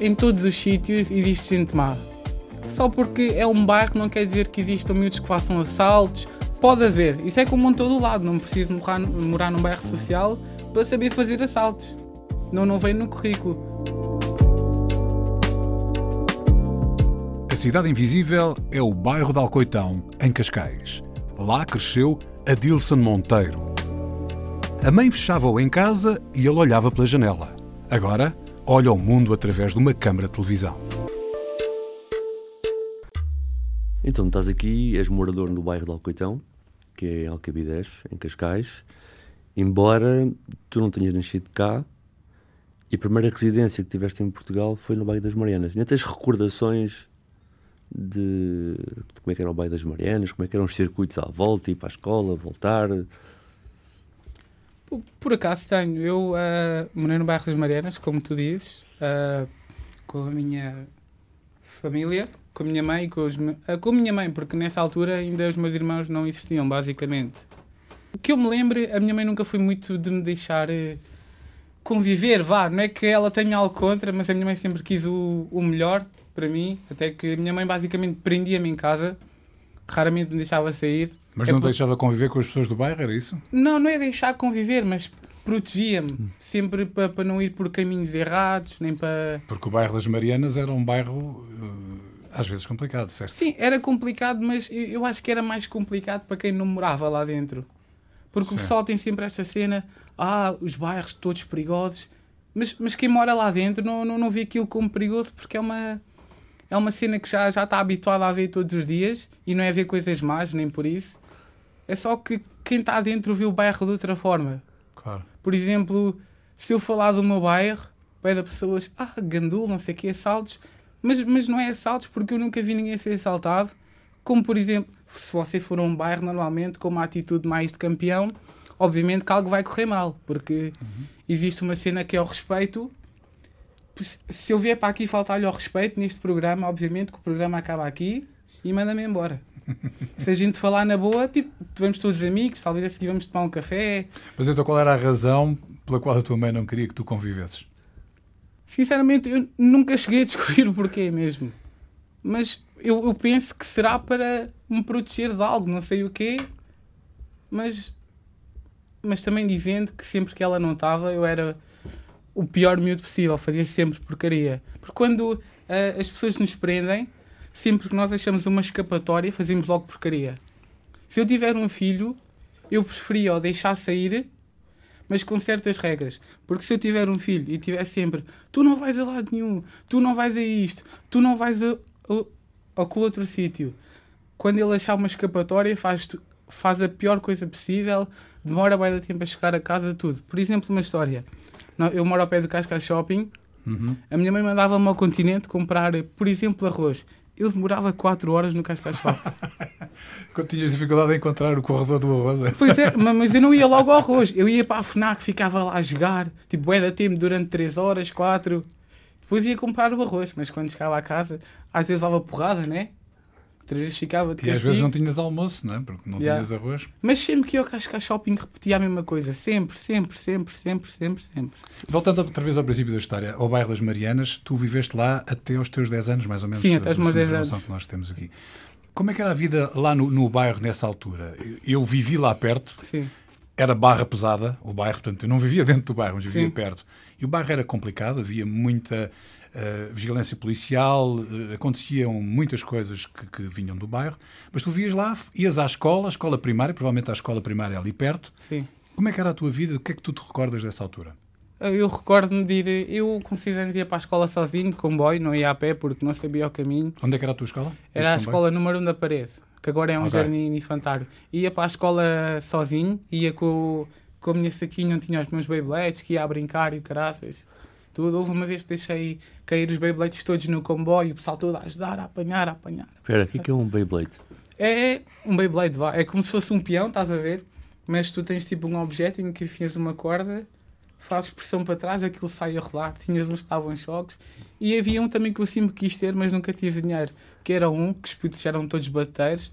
Em todos os sítios existe gente má. Só porque é um bairro não quer dizer que existam miúdos que façam assaltos. Pode haver, isso é como em todo lado. Não preciso morar, morar num bairro social para saber fazer assaltos. Não, não vem no currículo. A Cidade Invisível é o bairro de Alcoitão, em Cascais. Lá cresceu Adilson Monteiro. A mãe fechava-o em casa e ele olhava pela janela. Agora, olha o mundo através de uma câmara de televisão. Então, estás aqui, és morador no bairro de Alcoitão, que é Alcabidez, em Cascais. Embora tu não tenhas nascido cá, e a primeira residência que tiveste em Portugal foi no bairro das Marianas. Nem tens recordações de, de como é que era o bairro das Marianas, como é que eram os circuitos à volta, ir para a escola, voltar? Por, acaso tenho. Eu uh, morei no bairro das Marianas, como tu dizes, uh, com a minha família, com a minha mãe, com, os, uh, com a minha mãe, porque nessa altura ainda os meus irmãos não existiam, basicamente. O que eu me lembro, a minha mãe nunca foi muito de me deixar conviver, vá. Não é que ela tenha algo contra, mas a minha mãe sempre quis o, o melhor para mim. Até que a minha mãe basicamente prendia-me em casa, raramente me deixava sair. Mas É não por- deixava conviver com as pessoas do bairro, era isso? Não, não é deixar conviver, mas protegia-me. Sempre para para não ir por caminhos errados, nem para. Porque o bairro das Marianas era um bairro eh, às vezes complicado, certo? Sim, era complicado, mas eu, eu acho que era mais complicado para quem não morava lá dentro. Porque Sim. o pessoal tem sempre esta cena, ah, os bairros todos perigosos, mas, mas quem mora lá dentro não, não, não vê aquilo como perigoso porque é uma, é uma cena que já, já está habituado a ver todos os dias e não é ver coisas más, nem por isso. É só que quem está dentro vê o bairro de outra forma. Claro. Por exemplo, se eu falar do meu bairro, vai dar pessoas, ah, gandul, não sei o que, assaltos, mas, mas não é assaltos porque eu nunca vi ninguém ser assaltado. Como, por exemplo, se você for a um bairro, normalmente, com uma atitude mais de campeão, obviamente que algo vai correr mal, porque existe uma cena que é o respeito. Se eu vier para aqui faltar-lhe ao respeito neste programa, obviamente que o programa acaba aqui e manda-me embora. Se a gente falar na boa, tipo, vamos todos amigos, talvez a seguir vamos tomar um café, Mas então qual era a razão pela qual a tua mãe não queria que tu convivesses? Sinceramente, eu nunca cheguei a descobrir o porquê mesmo. Mas eu, eu penso que será para me proteger de algo, não sei o quê. Mas, mas também dizendo que sempre que ela não estava, eu era o pior miúdo possível, fazia sempre porcaria. Porque quando ah, as pessoas nos prendem, sempre que nós achamos uma escapatória, fazemos logo porcaria. Se eu tiver um filho, eu preferia o deixar sair mas com certas regras. Porque se eu tiver um filho e tiver sempre tu não vais a lado nenhum, tu não vais a isto, tu não vais a, a, aquele outro sítio, quando ele achar uma escapatória, faz, faz a pior coisa possível, demora bem de tempo a chegar a casa, tudo. Por exemplo, uma história. Eu moro ao pé do Cascais Shopping, Uhum. a minha mãe mandava-me ao continente comprar, por exemplo, arroz. Eu demorava 4 horas no Cascais. Quando tinhas dificuldade em encontrar o corredor do arroz, é? Pois é, ma- mas eu não ia logo ao arroz. Eu ia para a FNAC, ficava lá a jogar, tipo, da tempo durante 3 horas, 4. Depois ia comprar o arroz, mas quando chegava a casa, às vezes levava porrada, né? Outras vezes ficava de E às vezes não tinhas almoço, não é? Porque não Yeah. tinhas arroz. Mas sempre que eu cascar shopping repetia a mesma coisa. Sempre, sempre, sempre, sempre, sempre, sempre. Voltando outra vez ao princípio da história, ao bairro das Marianas, tu viveste lá até aos teus 10 anos, mais ou menos. Sim, até aos meus 10 informação anos. que nós temos aqui. Como é que era a vida lá no, no bairro nessa altura? Eu- Eu vivi lá perto, Sim. era barra pesada, o bairro, portanto, eu não vivia dentro do bairro, mas vivia Sim. perto. E o bairro era complicado, havia muita eh, vigilância policial, eh, aconteciam muitas coisas que, que vinham do bairro, mas tu vias lá, ias à escola, à escola primária, provavelmente à escola primária ali perto. Sim. Como é que era a tua vida? O que é que tu te recordas dessa altura? Eu recordo-me de ir. Eu com 6 anos ia para a escola sozinho, de comboio, não ia a pé porque não sabia o caminho. Onde é que era a tua escola? Era a escola número 1 um da parede, que agora é um Ok. jardim infantário. Ia para a escola sozinho, ia com, com a minha saquinha onde tinha os meus Beyblades, que ia a brincar e caraças. Tudo. Houve uma vez que deixei cair os Beyblades todos no comboio, o pessoal todo a ajudar, a apanhar, a apanhar. Espera, o que é, é um Beyblade? É um Beyblade, vá. É como se fosse um peão, estás a ver? Mas tu tens tipo um objeto em que enfias uma corda, fazes pressão para trás, aquilo sai a rolar. Tinhas uns que estavam em choques. E havia um também que eu sempre quis ter, mas nunca tive dinheiro. Que era um, que os putos eram todos bateiros.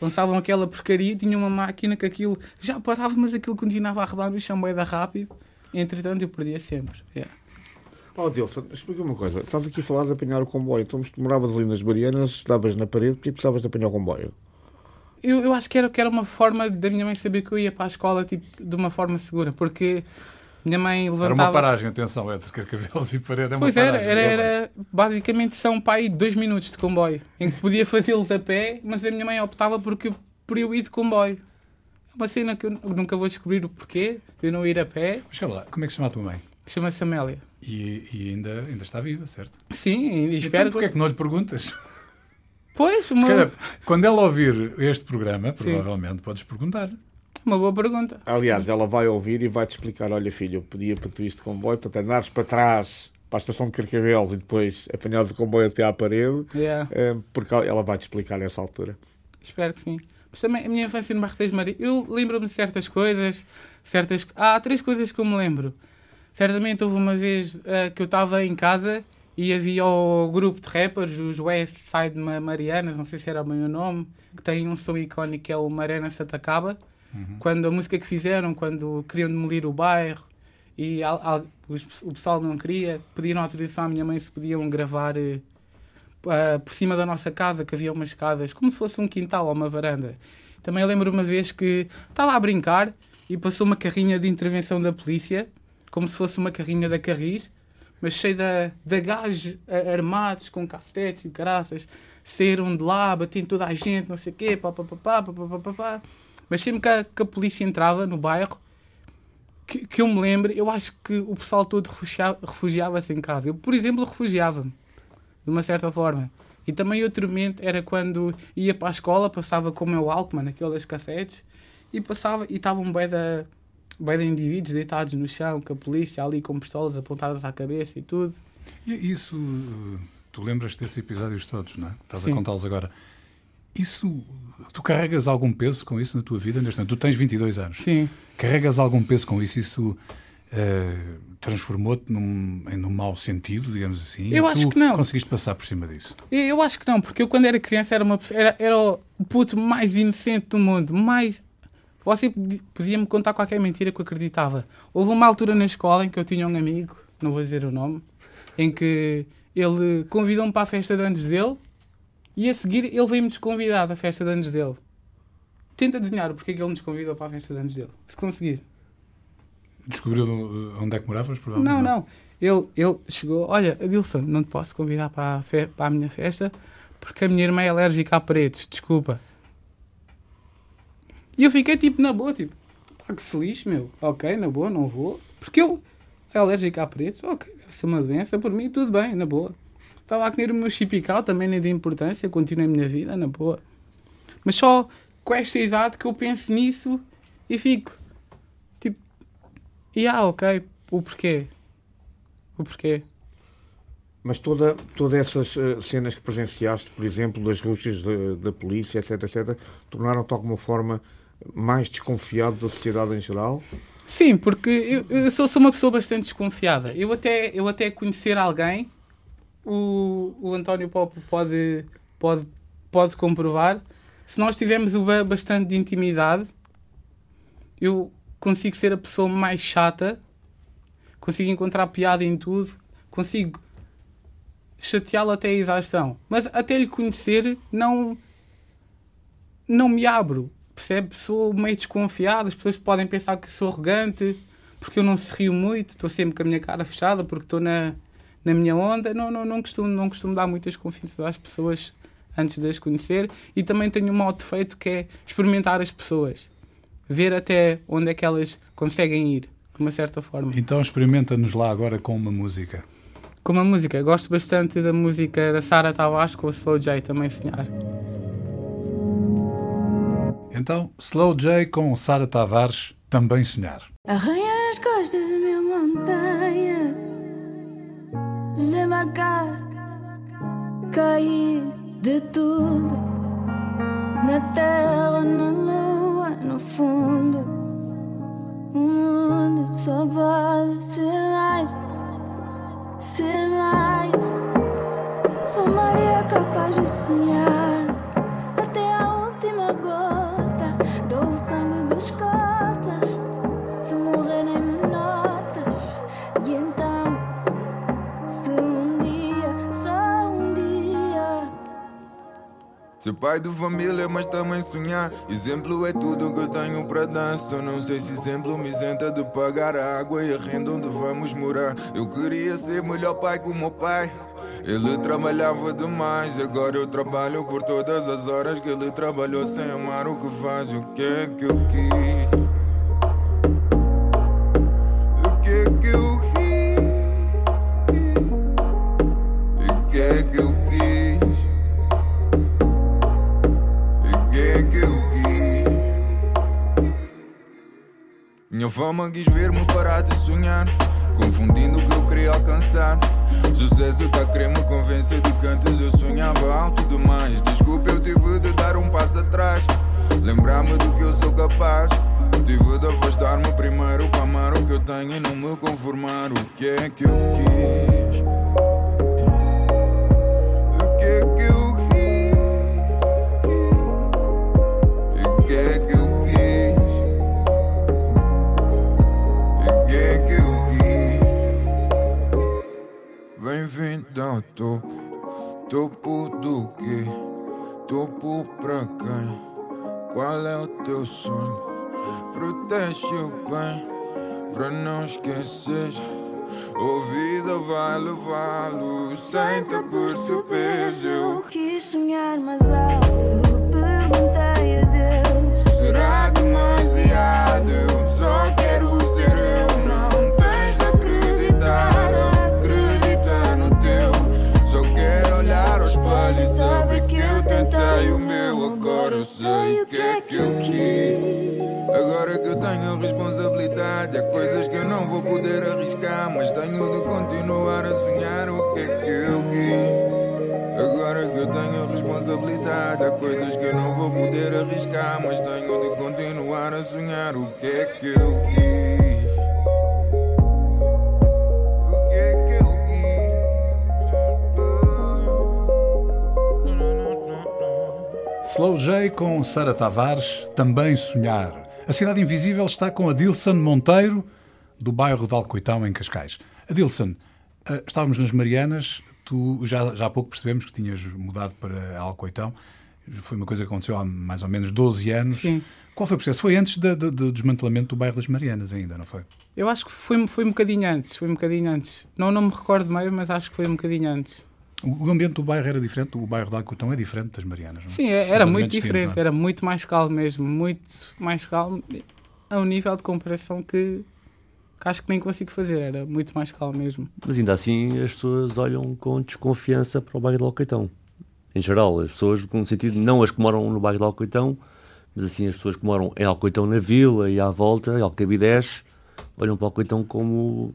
Lançavam aquela porcaria, tinha uma máquina que aquilo já parava, mas aquilo continuava a rodar no chão da rápido. Entretanto, eu perdia sempre. Yeah. Oh, Dilson, explica uma coisa. Estás aqui a falar de apanhar o comboio. Então, tu moravas ali nas Marianas, estavas na parede, porque precisavas de apanhar o comboio? Eu, eu acho que era, que era uma forma da minha mãe saber que eu ia para a escola tipo, de uma forma segura, porque minha mãe levantava... Era uma paragem, atenção, entre Carcavelos e Parede é uma Pois paragem. era, era, era, basicamente são aí dois minutos de comboio, em que podia fazê-los a pé, mas a minha mãe optava porque, por eu ir de comboio. É uma cena que eu nunca vou descobrir o porquê, de eu não ir a pé. Mas calma lá, como é que se chama a tua mãe? Chama-se Amélia. E, e ainda, ainda está viva, certo? Sim, e espero Então porquê é que não lhe perguntas? Pois, uma, calhar, quando ela ouvir este programa, Sim. provavelmente podes perguntar. uma boa pergunta. Aliás, ela vai ouvir e vai-te explicar: olha, filho, eu pedia para tu isto de comboio, portanto, andares para trás para a estação de Carcavelos e depois apanhares o comboio até à parede, Yeah. eh, porque ela vai-te explicar nessa altura. Espero que sim. Mas também a minha infância no Marquês de Maria, eu lembro-me de certas coisas, certas... Há três coisas que eu me lembro. Certamente houve uma vez ah, que eu estava em casa e havia o grupo de rappers, os West Side Ma- Marianas, não sei se era bem o nome, que tem um som icónico que é o Marena Satacaba. Quando a música que fizeram, quando queriam demolir o bairro e al- al- os- o pessoal não queria, pediram autorização à minha mãe se podiam gravar ah, por cima da nossa casa, que havia umas escadas, como se fosse um quintal ou uma varanda. Também lembro uma vez que estava a brincar e passou uma carrinha de intervenção da polícia, como se fosse uma carrinha da Carris, mas cheia de, de gajos armados com cacetetes e caraças, saíram de lá, batendo toda a gente, não sei o quê, pá, pá, pá, pá, pá, pá, pá, pá. Mas sempre que a, que a polícia entrava no bairro, que, que eu me lembro, eu acho que o pessoal todo refugia- refugiava-se em casa. Eu, por exemplo, refugiava-me, de uma certa forma. E também outro momento era quando ia para a escola, passava com o meu Alckmin, aquele das cassetes, e passava, e estavam bem da bem de indivíduos deitados no chão, com a polícia ali com pistolas apontadas à cabeça e tudo. E isso, tu lembras desses episódios todos, não é? Estás Sim. a contá-los agora. Isso, tu carregas algum peso com isso na tua vida? neste momento? Tu tens 22 anos. Sim. Carregas algum peso com isso? Isso uh, transformou-te num, num mau sentido, digamos assim? Eu acho que não. conseguiste passar por cima disso? Eu eu acho que não, porque eu quando era criança era, uma, era, era o puto mais inocente do mundo, mais... Você podi- podia-me contar qualquer mentira que eu acreditava. Houve uma altura na escola em que eu tinha um amigo, não vou dizer o nome, em que ele convidou-me para a festa de anos dele e a seguir ele veio-me desconvidar da festa de anos dele. Tenta adivinhar o porquê que ele me desconvidou para a festa de anos dele. Se conseguir. Descobriu onde é que moravas? Provavelmente Não, não. Ele, ele chegou, olha, Adilson, não te posso convidar para a, para a minha festa porque a minha irmã é alérgica a paredes, desculpa. E eu fiquei tipo na boa, tipo, pá, que se meu. Ok, na boa, não vou. Porque eu é alérgico a paredes, ok, deve ser uma doença, por mim tudo bem, na boa. Estava a comer o meu chipical, também nem de importância, continuei a minha vida, na boa. Mas só com esta idade que eu penso nisso e fico, tipo, e ah, ok, o porquê? O porquê? Mas toda, todas essas eh, cenas que presenciaste, por exemplo, das ruxas da- polícia, etc, etc, tornaram-te alguma forma mais desconfiado da sociedade em geral? Sim, porque eu, eu sou, sou uma pessoa bastante desconfiada. Eu até, eu até conhecer alguém, o, o António Popo pode, pode, pode comprovar. Se nós tivermos bastante de intimidade, eu consigo ser a pessoa mais chata, consigo encontrar piada em tudo, consigo chateá-lo até a exaustão. Mas até lhe conhecer, não, não me abro. Percebe? Sou meio desconfiado, as pessoas podem pensar que sou arrogante, porque eu não se rio muito, estou sempre com a minha cara fechada, porque estou na, na minha onda. Não, não, não, costumo, não costumo dar muitas confianças às pessoas antes de as conhecer. E também tenho um mau defeito que é experimentar as pessoas. Ver até onde é que elas conseguem ir, de uma certa forma. Então experimenta-nos lá agora com uma música. Como a música, gosto bastante da música da Sara Tavares com o Slow J também sonhar. Então, Slow J com Sara Tavares, também sonhar. Arranhar as costas de mil montanhas, desembarcar, cair de tudo na terra, na lua, no fundo. O mundo só pode ser mais, ser mais. Sou Maria capaz de sonhar Se morrer nem me notas. E então, se um dia, só um dia. Ser pai de família, mas também sonhar. Exemplo é tudo que eu tenho para dar. Só não sei se exemplo me isenta de pagar a água e a renda onde vamos morar. Eu queria ser melhor pai que o meu pai. Ele trabalhava demais, agora eu trabalho por todas as horas que ele trabalhou sem amar o que faz. O que é que eu quis? Minha fama quis ver-me parar de sonhar, confundindo o que eu queria alcançar. Sucesso tá a querer me convencer de que antes eu sonhava alto demais. Desculpa, eu tive de dar um passo atrás, lembrar-me do que eu sou capaz. Tive de afastar-me primeiro para amar o que eu tenho e não me conformar. O que é que eu quis? Bem-vindo ao topo. Topo do quê? Topo pra quem? Qual é o teu sonho? Protege o bem pra não esquecer. A vida vai levá-lo sem te perceberes. Eu Eu quis sonhar mais alto. Perguntei a Deus. Será demasiado? Que eu quis. Agora que eu tenho responsabilidade, há coisas que eu não vou poder arriscar. Mas tenho de continuar a sonhar o que é que eu quis. Agora que eu tenho responsabilidade, há coisas que eu não vou poder arriscar, mas tenho de continuar a sonhar o que é que eu quis. J com Sara Tavares, também sonhar. A Cidade Invisível está com Adilson Monteiro, do bairro de Alcoitão, em Cascais. Adilson, eh, estávamos nas Marianas, tu já, já há pouco percebemos que tinhas mudado para Alcoitão. Foi uma coisa que aconteceu há mais ou menos 12 anos. Sim. Qual foi o processo? Foi antes do desmantelamento do bairro das Marianas ainda, não foi? Eu acho que foi, foi um bocadinho antes. Foi um bocadinho antes. Não, não me recordo meio, mas acho que foi um bocadinho antes. O o ambiente do bairro era diferente, o bairro de Alcoitão é diferente das Marianas, não é? Sim, é- era muito distinto, diferente. é? Era muito mais calmo mesmo. Muito mais calmo. A um nível de comparação que, que acho que nem consigo fazer. Era muito mais calmo mesmo. Mas ainda assim as pessoas olham com desconfiança para o bairro de Alcoitão. Em geral, as pessoas, no sentido, não as que moram no bairro de Alcoitão, mas assim as pessoas que moram em Alcoitão na vila e à volta, em Alcabidez, olham para Alcoitão como...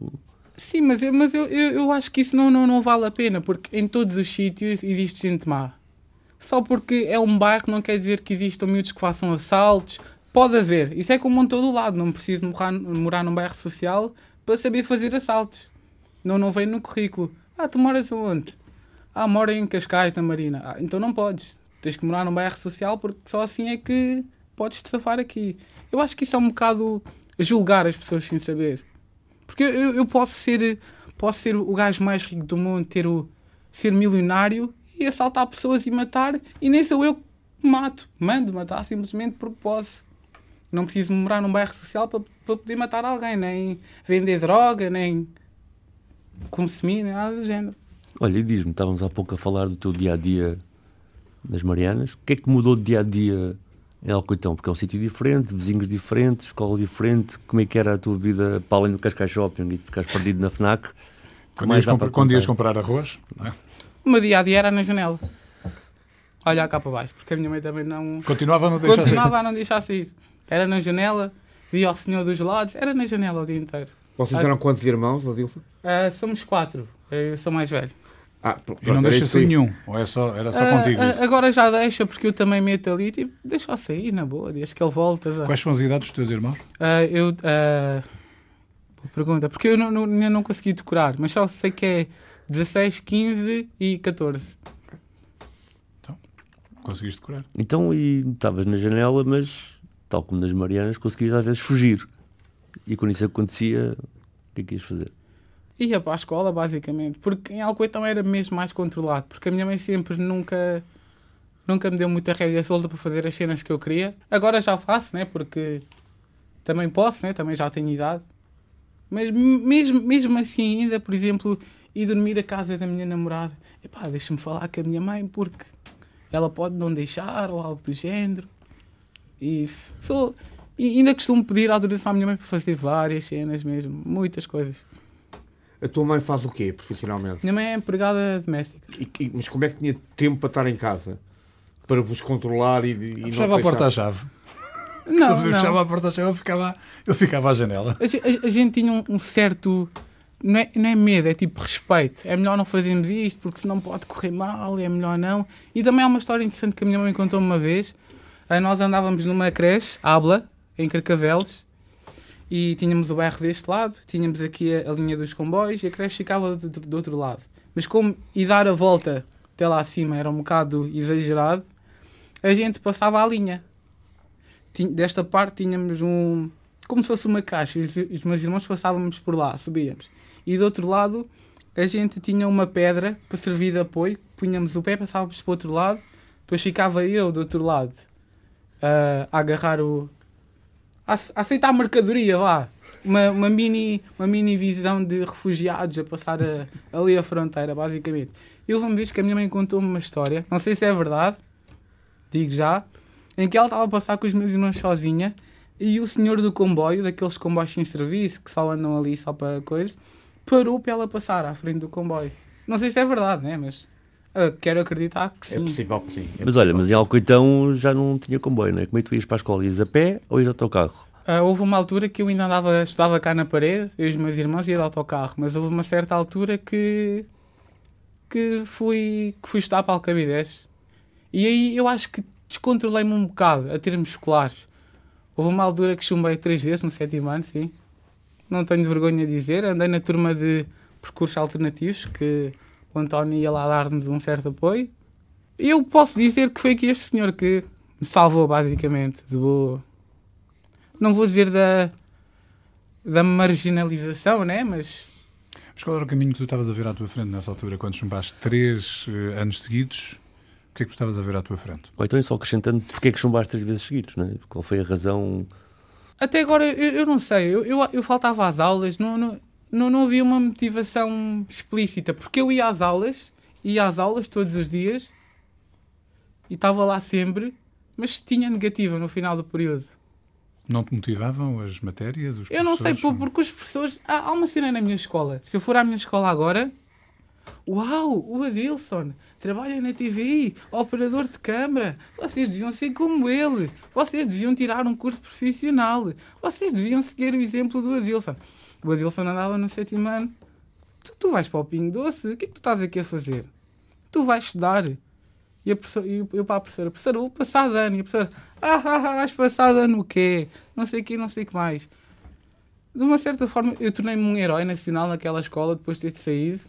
Sim, mas, eu, mas eu, eu, eu acho que isso não, não, não vale a pena, porque em todos os sítios existe gente má. Só porque é um bairro não quer dizer que existam miúdos que façam assaltos. Pode haver. Isso é como em todo lado. Não preciso morar, morar num bairro social para saber fazer assaltos. Não, não vem no currículo. Ah, tu moras onde? Ah, moro em Cascais, na Marina. Ah, então não podes. Tens que morar num bairro social porque só assim é que podes te safar aqui. Eu acho que isso é um bocado julgar as pessoas sem saber. Porque eu, eu- posso ser posso ser o gajo mais rico do mundo, ter o, ser milionário e assaltar pessoas e matar, e nem sou eu que mato. Mando matar simplesmente porque posso. Não preciso morar num bairro social para, para poder matar alguém, nem vender droga, nem consumir, nem nada do género. Olha, e diz-me, estávamos há pouco a falar do teu dia-a-dia nas Marianas. O que é que mudou de dia-a-dia em Alcoitão? Porque é um sítio diferente, vizinhos diferentes, escola diferente. Como é que era a tua vida para além do Cascais Shopping e de ficares perdido na FNAC? Quando, ias, comprar, quando ias comprar arroz, não é? O meu dia a dia era na janela. Olhar cá para baixo, porque a minha mãe também não. continuava a não deixar Continuava a não deixar sair. Era na janela, via o senhor dos lados, era na janela o dia inteiro. Vocês eram quantos irmãos, Adilson? Ah, somos quatro, eu sou mais velho. Ah, pronto, E não deixa aí. sair nenhum? Ou é só, era só Ah, contigo ah, isso? agora já deixa, porque eu também meto ali, tipo, deixa-o sair, na boa, desde que ele volta. já. Quais são as idades dos teus irmãos? Ah, eu. ah, boa pergunta, porque eu não, não, ainda não consegui decorar, mas só sei que é 16, 15 e 14. Conseguiste decorar? Então, e estavas na janela, mas, tal como nas Marianas, conseguias às vezes fugir. E quando isso acontecia, o que é que ias fazer? Ia para a escola, basicamente, porque em Alcoitão era mesmo mais controlado, porque a minha mãe sempre nunca. Nunca me deu muita rédea solta para fazer as cenas que eu queria. Agora já faço, né? Porque também posso, né? Também já tenho idade. Mas mesmo, mesmo assim, ainda, por exemplo, ir dormir à casa da minha namorada, epá, deixa-me falar com a minha mãe porque ela pode não deixar ou algo do género. Isso. Sou, e ainda costumo pedir autorização à minha mãe para fazer várias cenas mesmo, muitas coisas. A tua mãe faz o quê, profissionalmente? Minha mãe é empregada doméstica. E- e- mas como é que tinha tempo para estar em casa? Para vos controlar e, e não Fechava a porta à chave. Não, Quando fechava não. a porta à chave, eu ficava, eu ficava à janela. A, a- a gente tinha um, um certo. Não é, não é medo, é tipo respeito. É melhor não fazermos isto porque senão pode correr mal, é melhor não. E também há uma história interessante que a minha mãe contou-me uma vez. Ah, Nós andávamos numa creche, Habla, em Carcavelos, e tínhamos o bairro deste lado, tínhamos aqui a, a linha dos comboios e a creche ficava do, do outro lado. Mas como e dar a volta até lá acima era um bocado exagerado, a gente passava a linha. Tin- Desta parte tínhamos um. como se fosse uma caixa, os, os meus irmãos passávamos por lá, subíamos. E do outro lado a gente tinha uma pedra para servir de apoio, punhamos o pé, passávamos para o outro lado, depois ficava eu do outro lado ah, a agarrar o. aceitar mercadoria, vá. Uma, uma, mini, uma mini visão de refugiados a passar a- ali a fronteira, basicamente. E houve uma vez que a minha mãe contou-me uma história, não sei se é verdade, digo já, em que ela estava a passar com os meus irmãos sozinha e o senhor do comboio, daqueles comboios sem serviço que só andam ali só para coisa, parou para ela passar à frente do comboio. Não sei se é verdade, né? Mas ah, quero acreditar que É sim. possível que sim. é Mas olha, mas em Alcoitão já não tinha comboio, não é? Como é que tu ias para a escola? Ias a pé ou ias ao teu carro? Ah, houve uma altura que eu ainda andava, estudava cá na parede, eu e os meus irmãos ia de autocarro, mas houve uma certa altura que que fui, que fui estudar para Alcabidez. E aí eu acho que descontrolei-me um bocado a termos escolares. Houve uma altura que chumbei três vezes no sétimo ano, sim. Não tenho vergonha de dizer. Andei na turma de percursos alternativos, que o António ia lá dar-nos um certo apoio. Eu posso dizer que foi aqui este senhor que me salvou, basicamente. De boa. Não vou dizer da, da marginalização, né? Mas Mas qual era o caminho que tu estavas a ver à tua frente nessa altura, quando chumbaste três eh, anos seguidos? O que é que tu estavas a ver à tua frente? Ou então, só acrescentando, porque é que chumbaste três vezes seguidos, não é? Qual foi a razão? Até agora, eu, eu não sei, eu, eu, eu faltava às aulas, não, não, não, não havia uma motivação explícita, porque eu ia às aulas, ia às aulas todos os dias e estava lá sempre, mas tinha negativa no final do período. Não te motivavam as matérias? Os Eu não sei, porque os professores. Há, há uma cena na minha escola. Se eu for à minha escola agora, uau, o Adilson trabalha na TVI, operador de câmara. Vocês deviam ser como ele. Vocês deviam tirar um curso profissional. Vocês deviam seguir o exemplo do Adilson. O Adilson andava no sétimo ano. Tu, tu vais para o Pingo Doce? O que é que tu estás aqui a fazer? Tu vais estudar. E a professora, e eu para a professora, professora, vou passar de ano. E a professora, ah, ah, ah, vais passar de ano o quê? Não sei o quê, não sei o que mais. De uma certa forma, eu tornei-me um herói nacional naquela escola depois de ter saído.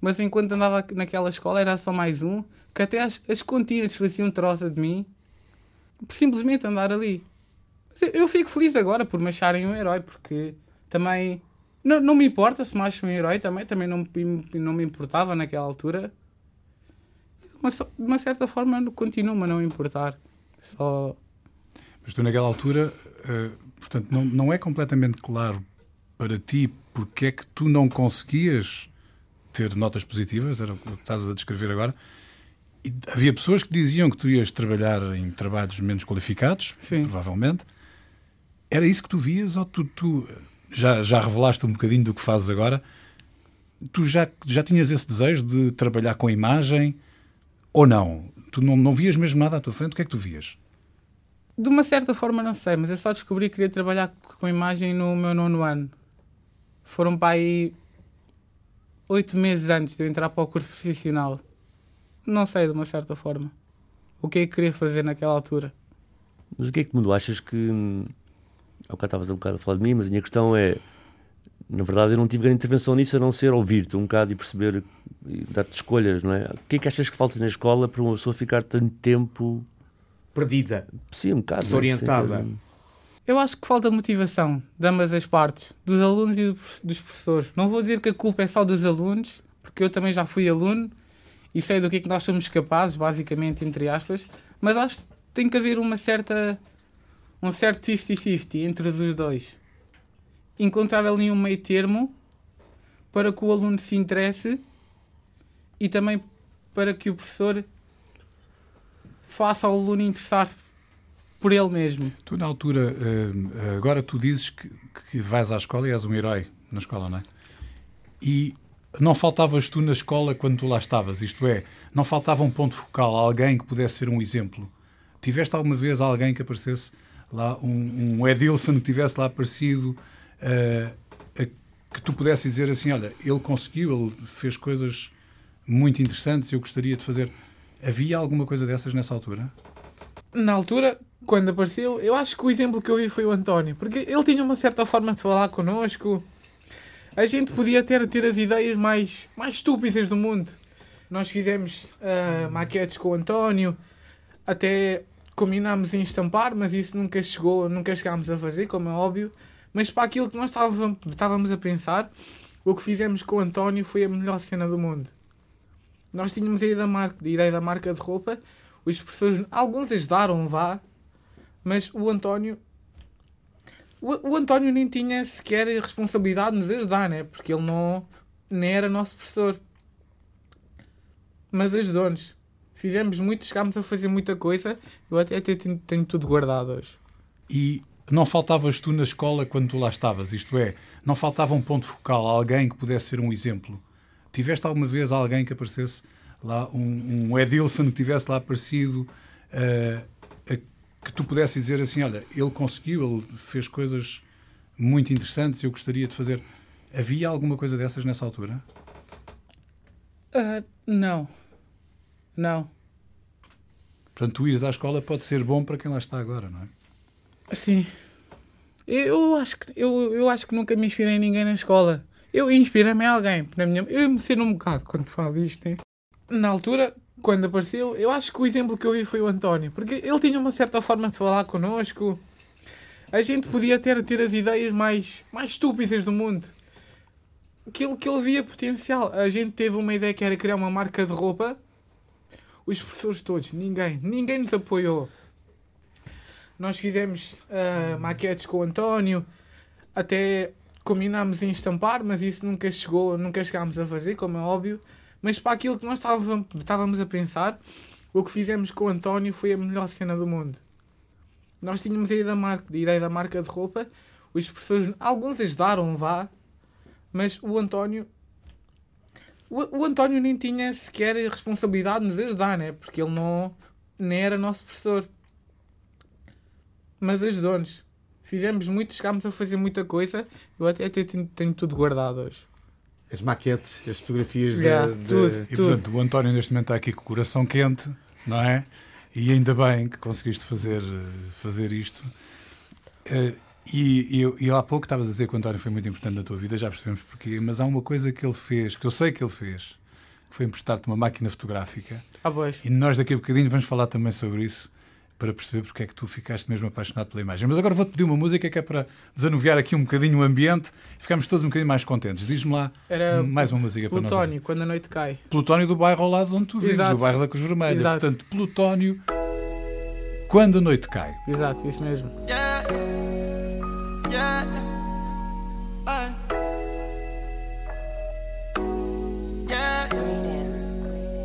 Mas enquanto andava naquela escola era só mais um, que até as, as continhas faziam troça de mim por simplesmente andar ali. Mas eu, eu fico feliz agora por me acharem um herói, porque também não, não me importa se me acham um herói, também, também não, me- não me importava naquela altura. Mas de uma certa forma continuo-me a não importar. Só Mas tu, naquela altura, eh, portanto, não, não é completamente claro para ti porque é que tu não conseguias ter notas positivas, era o que estás a descrever agora. E havia pessoas que diziam que tu ias trabalhar em trabalhos menos qualificados, Sim. provavelmente. Era isso que tu vias ou tu, tu já, já revelaste um bocadinho do que fazes agora? Tu já, já tinhas esse desejo de trabalhar com imagem ou não? Tu não, não vias mesmo nada à tua frente? O que é que tu vias? De uma certa forma, não sei, mas eu só descobri que queria trabalhar com imagem no meu nono ano. Foram para aí oito meses antes de eu entrar para o curso profissional. Não sei, de uma certa forma. O que é que queria fazer naquela altura? Mas o que é que mudou? Achas que. Há bocado estavas um bocado a falar de mim, mas a minha questão é. Na verdade, eu não tive grande intervenção nisso a não ser ouvir-te um bocado e perceber e dar-te escolhas, não é? O que é que achas que falta na escola para uma pessoa ficar tanto tempo. Perdida. Sim, um bocado. Desorientada. Eu acho que falta motivação de ambas as partes, dos alunos e dos- dos professores. Não vou dizer que a culpa é só dos alunos, porque eu também já fui aluno e sei do que é que nós somos capazes, basicamente, entre aspas, mas acho que tem que haver uma certa. Um certo 50-50 entre os dois. Encontrar ali um meio termo para que o aluno se interesse e também para que o professor faça o aluno interessar-se por ele mesmo. Tu, na altura, eh, agora tu dizes que, que vais à escola e és um herói na escola, não é? E não faltavas tu na escola quando tu lá estavas, isto é, não faltava um ponto focal, alguém que pudesse ser um exemplo. Tiveste alguma vez alguém que aparecesse lá, um, um Edilson que tivesse lá aparecido, eh, a- que tu pudesse dizer assim: olha, ele conseguiu, ele fez coisas muito interessantes, eu gostaria de fazer. Havia alguma coisa dessas nessa altura? na altura, quando apareceu, eu acho que o exemplo que eu vi foi o António, porque ele tinha uma certa forma de falar connosco. A gente podia ter, ter as ideias mais, mais estúpidas do mundo. Nós fizemos ah, maquetes com o António, até combinámos em estampar, mas isso nunca chegou, nunca chegámos a fazer, como é óbvio. Mas para aquilo que nós estávamos, a pensar, o que fizemos com o António foi a melhor cena do mundo. Nós tínhamos a ideia marca, a ideia da marca de roupa os professores, alguns ajudaram, vá, mas o António. O, o António nem tinha sequer a responsabilidade de nos ajudar, né? Porque ele não. nem era nosso professor. Mas ajudou-nos. Fizemos muito, chegámos a fazer muita coisa. Eu até, até tenho, tenho tudo guardado hoje. E não faltavas tu na escola quando tu lá estavas, isto é, não faltava um ponto focal, alguém que pudesse ser um exemplo. Tiveste alguma vez alguém que aparecesse lá, um, um Edilson que tivesse lá aparecido, eh, a- que tu pudesse dizer assim: olha, ele conseguiu, ele fez coisas muito interessantes, eu gostaria de fazer. Havia alguma coisa dessas nessa altura? Ah, não. Não. Portanto, tu ires à escola pode ser bom para quem lá está agora, não é? Sim. Eu acho que, eu, eu acho que nunca me inspirei em ninguém na escola. Eu inspirei-me em alguém. Na minha, eu emociono um bocado quando falo isto. né? Na altura, quando apareceu, eu acho que o exemplo que eu vi foi o António. Porque ele tinha uma certa forma de falar connosco. A gente podia ter, ter as ideias mais, mais estúpidas do mundo. Aquilo que ele via potencial. A gente teve uma ideia que era criar uma marca de roupa. Os professores todos, ninguém, ninguém nos apoiou. Nós fizemos ah, maquetes com o António, até combinámos em estampar, mas isso nunca chegou, nunca chegámos a fazer, como é óbvio. Mas para aquilo que nós estávamos, estávamos a pensar, o que fizemos com o António foi a melhor cena do mundo. Nós tínhamos a ideia da marca, a ideia da marca de roupa, os professores, alguns ajudaram, vá, mas o António. O, o António nem tinha sequer responsabilidade de nos ajudar, né? Porque ele não nem era nosso professor mas ajudou-nos. Fizemos muito, chegámos a fazer muita coisa. Eu até, até tenho, tenho tudo guardado hoje. As maquetes, as fotografias Já, de, de- tudo. E portanto, o António neste momento está aqui com o coração quente, não é? E ainda bem que conseguiste fazer, eh, fazer isto. E, e, e há pouco estavas a dizer que o António foi muito importante na tua vida, já percebemos porquê, mas há uma coisa que ele fez, que eu sei que ele fez, que foi emprestar-te uma máquina fotográfica. Ah, pois. E nós daqui a bocadinho vamos falar também sobre isso, para perceber porque é que tu ficaste mesmo apaixonado pela imagem. Mas agora vou-te pedir uma música que é para desanuviar aqui um bocadinho o ambiente e ficamos todos um bocadinho mais contentes. Diz-me lá Era mais uma música para nós. Plutónio, quando a noite cai. Plutónio do bairro ao lado onde tu vives, do bairro da Cruz Vermelha. Exato. Portanto, Plutónio, quando a noite cai. Exato, isso mesmo. Yeah. Yeah. Yeah.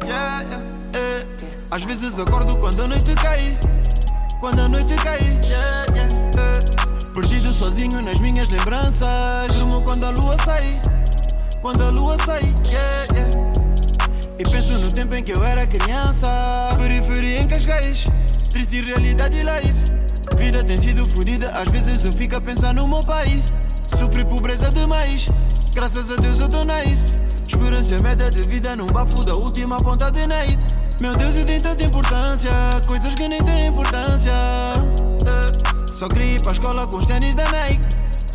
Yeah. Às vezes acordo quando a noite cai. Quando a noite cai. Yeah, yeah. Perdido sozinho nas minhas lembranças. Durmo quando a lua sai. Quando a lua sai. Yeah, yeah. E penso no tempo em que eu era criança Periferia em Cascais Triste realidade life Vida tem sido fodida, às vezes eu fico a pensar no meu pai. Sofri pobreza demais, graças a Deus eu tô nice. Esperança é média de vida num bafo da última ponta de night. Meu Deus, eu tenho tanta importância, coisas que nem têm importância. Eh, Só queria ir pra escola com os tênis da Nike.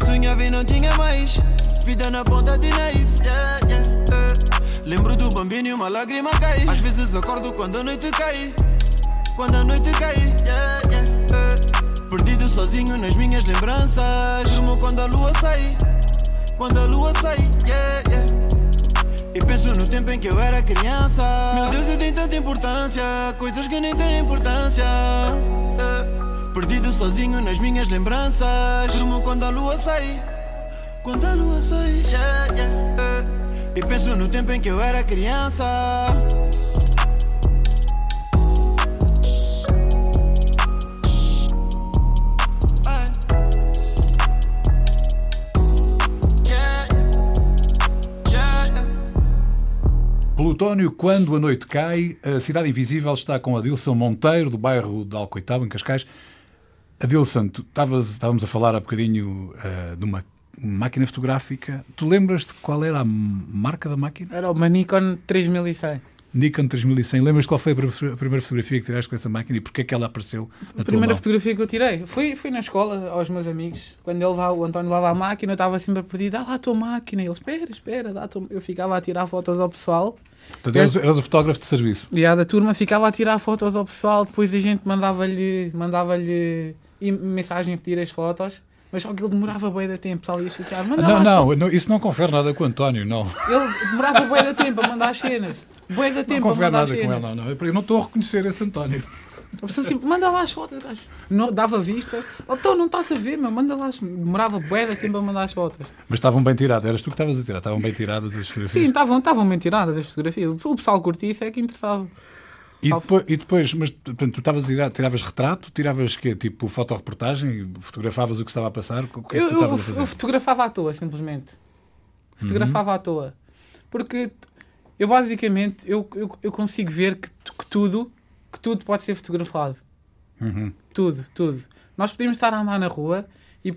Sonhava e não tinha mais, vida na ponta de knife. Yeah, yeah, eh. Lembro do bambino e uma lágrima cai. Às vezes acordo quando a noite cai. Quando a noite cai, yeah, eh. Perdido sozinho nas minhas lembranças. Durmo quando a lua sai. Quando a lua sai, yeah, yeah. E penso no tempo em que eu era criança. Meu Deus, eu tenho tanta importância. Coisas que nem têm importância. Eh, Perdido sozinho nas minhas lembranças. Durmo quando a lua sai. Quando a lua sai, yeah, yeah, eh. E penso no tempo em que eu era criança. Plutónio, quando a noite cai, a Cidade Invisível está com Adilson Monteiro, do bairro de Alcoitabo, em Cascais. Adilson, tu estavas- estávamos a falar há bocadinho eh, de uma máquina fotográfica. Tu lembras-te qual era a marca da máquina? Era uma Nikon 3100. Nikon 3100. Lembras-te qual foi a pr- a primeira fotografia que tiraste com essa máquina e porquê é que ela apareceu na A primeira fotografia que eu tirei foi, foi na escola, aos meus amigos. Quando ele levava, o António levava a máquina, eu estava sempre pedir: dá lá a tua máquina. E ele, espera, espera, dá. Eu ficava a tirar fotos ao pessoal. Portanto, eras, eras o fotógrafo de serviço. E a da turma ficava a tirar fotos ao pessoal. Depois a gente mandava-lhe e- mensagem a pedir as fotos. Mas só que ele demorava bem da tempo, tal, ia chatear. Não, não, não, isso não confere nada com o António, não. Ele demorava bué da tempo a mandar as cenas. Bué da Não tempo a confere mandar as nada com cenas. ele, não, não. Eu não estou a reconhecer esse António. A pessoa assim, manda lá as fotos, gajo. Não, dava vista. Então não estás a ver, meu, manda lá. as- Demorava bué tempo a mandar as fotos. Mas estavam bem tiradas, eras tu que estavas a tirar, estavam bem tiradas as fotografias. Sim, estavam estavam bem tiradas as fotografias. O pessoal curtia, isso é que interessava. E depois, e depois, mas portanto, tu estavas a tiravas retrato, tiravas quê? Tipo fotorreportagem, fotografavas o que estava a passar? O que é que Eu, tu eu, estavas a fazer? eu fotografava à toa, simplesmente. Fotografava Uhum. à toa. Porque eu basicamente eu, eu, eu consigo ver que, que tudo que tudo pode ser fotografado. Uhum. Tudo, tudo. Nós podemos estar a andar na rua e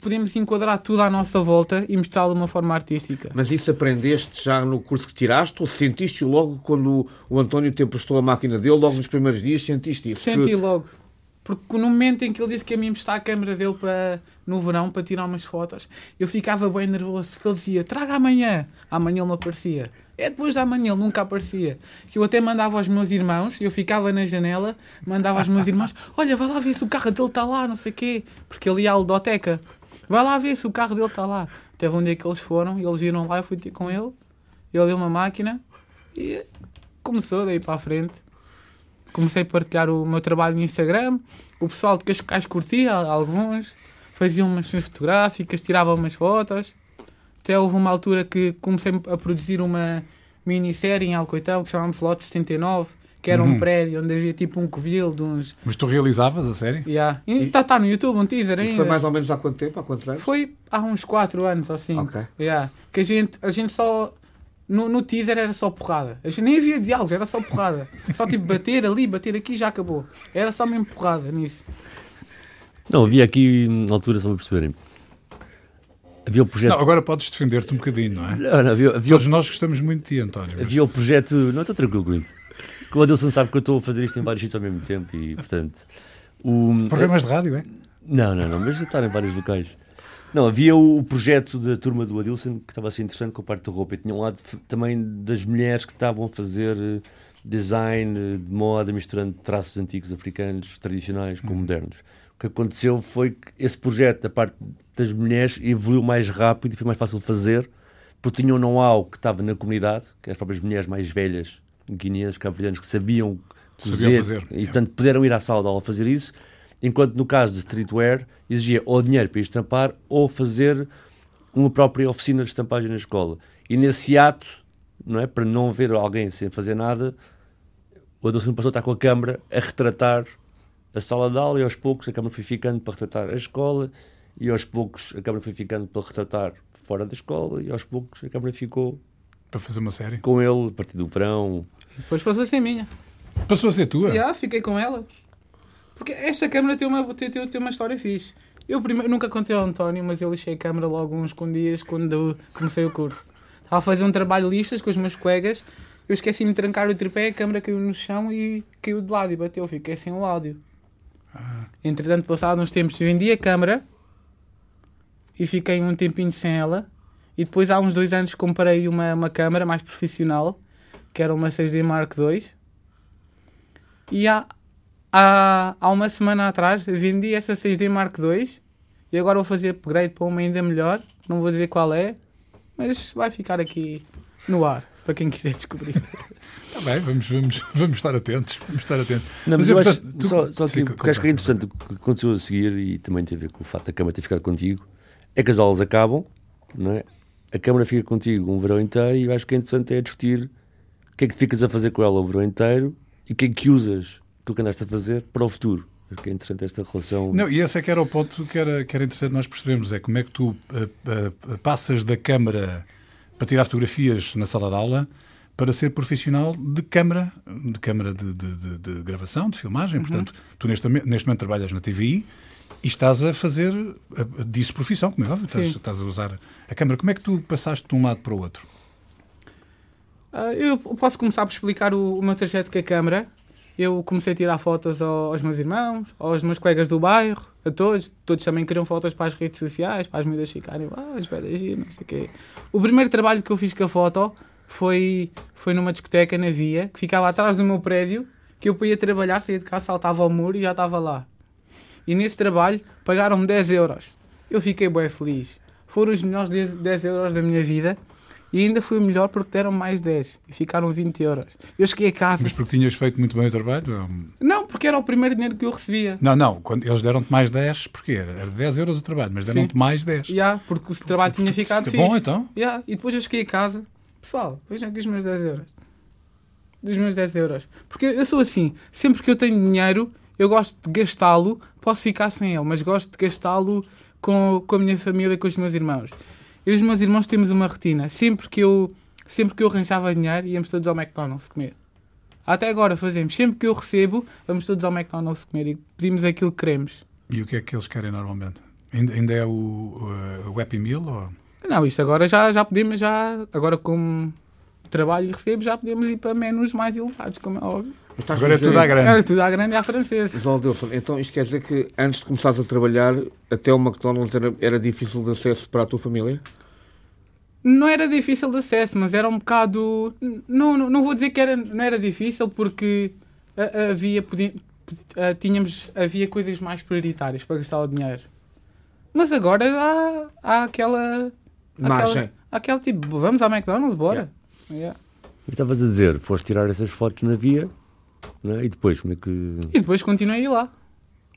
podemos enquadrar tudo à nossa volta e mostrá-lo de uma forma artística. Mas isso aprendeste já no curso que tiraste ou sentiste logo quando o António te emprestou a máquina dele, logo nos primeiros dias sentiste isso? Senti Que- logo. Porque no momento em que ele disse que ia me emprestar a câmera dele para, no verão para tirar umas fotos, eu ficava bem nervoso porque ele dizia: traga amanhã. Amanhã ele não aparecia. É depois da manhã, ele nunca aparecia. Que eu até mandava aos meus irmãos, eu ficava na janela, mandava aos meus irmãos: olha, vai lá ver se o carro dele está lá, não sei o quê. Porque ele ia à ludoteca. Vai lá ver se o carro dele está lá. Teve um dia que eles foram eles viram lá, eu fui ter com ele. Ele deu uma máquina e começou daí para a frente comecei a partilhar o meu trabalho no Instagram. O pessoal de Cascais curtia, alguns. Faziam umas fotográficas, tiravam umas fotos. Até houve uma altura que comecei a produzir uma minissérie em Alcoitão que chamava-se Lote 79, que era um prédio onde havia tipo um covil de uns. Mas tu realizavas a série? Yeah. Está tá no YouTube, um teaser Isso ainda. foi mais ou menos há quanto tempo? Há quantos anos? Foi há uns 4 anos ou 5. Ok. Yeah. Que a gente, a gente só. No, no teaser era só porrada. A gente nem havia diálogos, era só porrada. Só tipo bater ali, bater aqui já acabou. Era só mesmo porrada nisso. Não, havia aqui, na altura, só para perceberem. Havia o projeto. Não, agora podes defender-te um bocadinho, não é? Não, não, havia, havia, Todos nós gostamos muito de ti, António. mas- havia o projeto. Não, estou tranquilo com isso. Que o Adilson sabe que eu estou a fazer isto em vários sítios ao mesmo tempo e, portanto. O, Programas de rádio, é? Não, não, não, mas já está em vários locais. Não, havia o, projeto da turma do Adilson que estava a ser interessante com a parte da roupa. E tinha um lado também das mulheres que estavam a fazer eh, design eh, de moda, misturando traços antigos africanos, tradicionais, com modernos. O que aconteceu foi que esse projeto da parte das mulheres evoluiu mais rápido e foi mais fácil de fazer, porque tinha um know-how que estava na comunidade, que as próprias mulheres mais velhas, guineenses, cabo-verdianos, que sabiam Sabiam cozer, fazer, e portanto puderam ir à sala de aula fazer isso, enquanto no caso de streetwear exigia ou dinheiro para ir estampar ou fazer uma própria oficina de estampagem na escola. E nesse ato, não é, para não ver alguém sem fazer nada, o Adolfo passou a estar com a câmara a retratar a sala de aula e aos poucos a câmara foi ficando para retratar a escola e aos poucos a câmara foi ficando para retratar fora da escola e aos poucos a câmara ficou Para fazer uma série. com ele a partir do verão. Depois passou a ser minha. Passou a ser tua? Já, fiquei com ela. Porque esta câmara tem uma, tem, tem, tem uma história fixe. Eu primeiro, nunca contei ao António, mas eu lixei a câmara logo uns com dias quando comecei o curso. Estava a fazer um trabalho de listas com os meus colegas, eu esqueci de trancar o tripé, a câmara caiu no chão e caiu de lado e bateu, fiquei sem o áudio. Entretanto, passado uns tempos, vendi a câmara e fiquei um tempinho sem ela. E depois, há uns dois anos, comprei uma, uma câmara mais profissional, que era uma 6D Mark II. E há, há, há uma semana atrás vendi essa 6D Mark II e agora vou fazer upgrade para uma ainda melhor. Não vou dizer qual é, mas vai ficar aqui no ar para quem quiser descobrir. Está bem, vamos, vamos, vamos estar atentos. Vamos estar atentos. Não, mas, Mas eu é, acho, tu- só, só que, porque acho que é interessante o que aconteceu a seguir e também tem a ver com o facto da Câmara ter ficado contigo, é que as aulas acabam, não é? a Câmara fica contigo um verão inteiro e eu acho que é interessante é discutir o que é que ficas a fazer com ela o verão inteiro e o que é que usas aquilo que andaste a fazer para o futuro. Acho que é interessante esta relação. Não, e esse é que era o ponto que era, que era interessante nós percebermos, é como é que tu ah, ah, passas da câmara para tirar fotografias na sala de aula para ser profissional de câmara, de câmara de, de- de- de gravação, de filmagem. Portanto, tu neste, momento- neste momento trabalhas na TVI e estás a fazer ah, disso profissão, como é óbvio, estás, estás a usar a câmara. Como é que tu passaste de um lado para o outro? Ah, eu posso começar por explicar o, o meu trajeto com a câmara. Eu comecei a tirar fotos ao- aos meus irmãos, aos meus colegas do bairro, a todos. Todos também queriam fotos para as redes sociais, para as miúdas ficarem, ah, as giras, não sei o quê. O primeiro trabalho que eu fiz com a foto foi, foi numa discoteca na Via, que ficava atrás do meu prédio, que eu ia trabalhar, saía de casa, saltava ao muro e já estava lá. E nesse trabalho pagaram-me 10 euros. Eu fiquei bem feliz. Foram os melhores 10 10 euros da minha vida e ainda foi melhor porque deram mais 10 e ficaram 20 euros. Eu cheguei a casa. Mas porque tinhas feito muito bem o trabalho? Não, porque era o primeiro dinheiro que eu recebia. Não, não, quando eles deram-te mais 10, porque era, era 10 euros o trabalho, mas deram-te mais 10. Já, porque o trabalho tinha ficado fixe. Bom, então. Já, E depois eu cheguei a casa, pessoal, vejam aqui os meus 10 euros. Dos meus 10 euros. Porque eu sou assim, sempre que eu tenho dinheiro, eu gosto de gastá-lo, posso ficar sem ele, mas gosto de gastá-lo com, com a minha família, com os meus irmãos. Eu e os meus irmãos temos uma rotina. Sempre que eu, sempre que eu arranjava dinheiro, íamos todos ao McDonald's comer. Até agora fazemos. Sempre que eu recebo, vamos todos ao McDonald's comer e pedimos aquilo que queremos. E o que é que eles querem normalmente? Ainda, ainda é o, o, o Happy Meal? Ou... Não, isto agora já, já podemos, já, agora como trabalho e recebo, já podemos ir para menus mais elevados, como é óbvio. Agora é tudo à grande. Era tudo à grande e à francesa. Mas, então isto quer dizer que antes de começares a trabalhar, até o McDonald's era, era difícil de acesso para a tua família? Não era difícil de acesso, mas era um bocado. Não, não, não vou dizer que era, não era difícil, porque ah, havia, podia- ah, tínhamos, havia coisas mais prioritárias para gastar o dinheiro. Mas agora há, há aquela. Margem. Aquela, aquele tipo, vamos ao McDonald's, bora. Yeah. E estavas a dizer, foste tirar essas fotos na via é? e depois como é que. E depois continuei lá.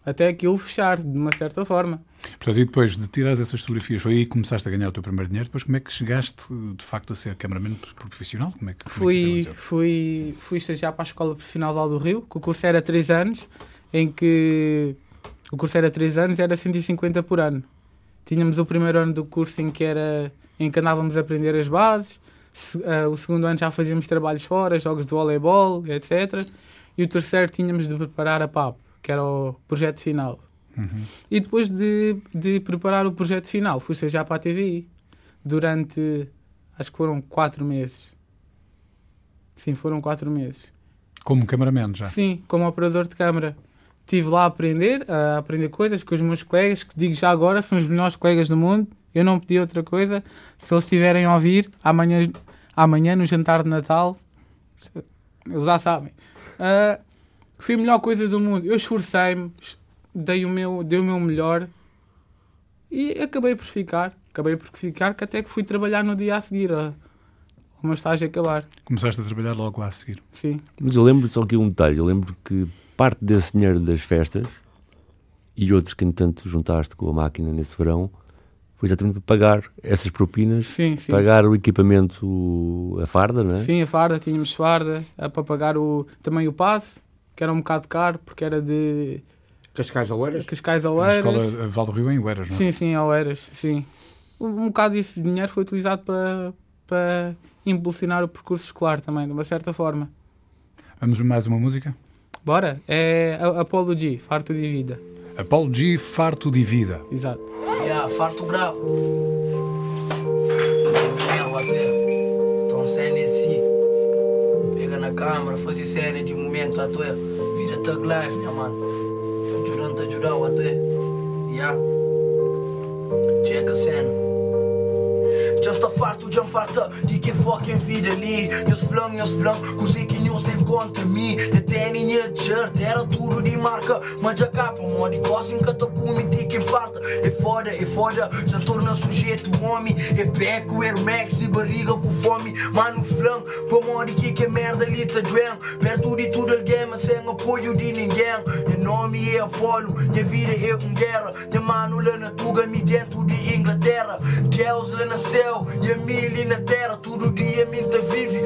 Até aquilo fechar, de uma certa forma. Portanto, e depois de tirares essas fotografias, foi aí que começaste a ganhar o teu primeiro dinheiro. Depois, como é que chegaste de facto a ser cameraman profissional? Como é que, como é que Fui, fui, fui estagiar para a Escola Profissional de Aldo Rio, que o curso era 3 anos, em que o curso era 3 anos e era 150 por ano. Tínhamos o primeiro ano do curso em que, era, em que andávamos a aprender as bases, se- ah, o segundo ano já fazíamos trabalhos fora, jogos de voleibol, etc. E o terceiro tínhamos de preparar a PAP, que era o projeto final. Uhum. E depois de, de preparar o projeto final, fui estagiar para a TVI durante, acho que foram 4 meses. Sim, foram 4 meses. Como cameraman já. Sim, como operador de câmara. Estive lá a aprender, a aprender coisas com os meus colegas, que digo já agora, são os melhores colegas do mundo. Eu não pedi outra coisa. Se eles estiverem a ouvir, amanhã, amanhã no jantar de Natal, eles já sabem. Ah, foi a melhor coisa do mundo. Eu esforcei-me, es- dei o, meu, dei o meu melhor e acabei por ficar. Acabei por ficar, que até que fui trabalhar no dia a seguir, a- ao meu estágio acabar. Começaste a trabalhar logo lá a seguir. Sim. Mas eu lembro só aqui um detalhe, eu lembro que parte desse dinheiro das festas e outros que entanto juntaste com a máquina nesse verão foi exatamente para pagar essas propinas, Sim, sim. pagar o equipamento, a farda, não é? Sim, a farda, tínhamos farda, a para pagar o, também o passe, que era um bocado caro, porque era de Cascais a Oeiras? Cascais a A Oeiras. escola Val do Rio em Oeiras, não é? Sim, sim, a Oeiras, sim. Um, bocado desse dinheiro foi utilizado para, para impulsionar o percurso escolar também, de uma certa forma. Vamos mais uma música? Bora? É a- Apollo G, farto de vida. Apolo G, farto de vida. Exato. Yeah, farto grave. Mesmo até. Então cena assim. Pega na câmera, fazer cena de momento até. Vira tug life, né, mano? Ajudando, ajudando até. Yeah. Checa a cena. Just a farto, já farta de que fucking vida ali Just flung, just flung, così que news tem contra mim De tênis, de shirt, era tudo de marca. Mas já capa, de coisa que tô com de que farta É foda, é foda, já torna sujeito homem É Air Max e barriga com fome Mano, flung, pô de que merda ali tá doendo Perto de tudo alguém, mas sem apoio de ninguém. Meu nome é Apolo, minha vida é um guerra. Minha mano lá na tuga, me dentro de Inglaterra. Deus lá na céu e a mim ali na terra Todo dia me vive,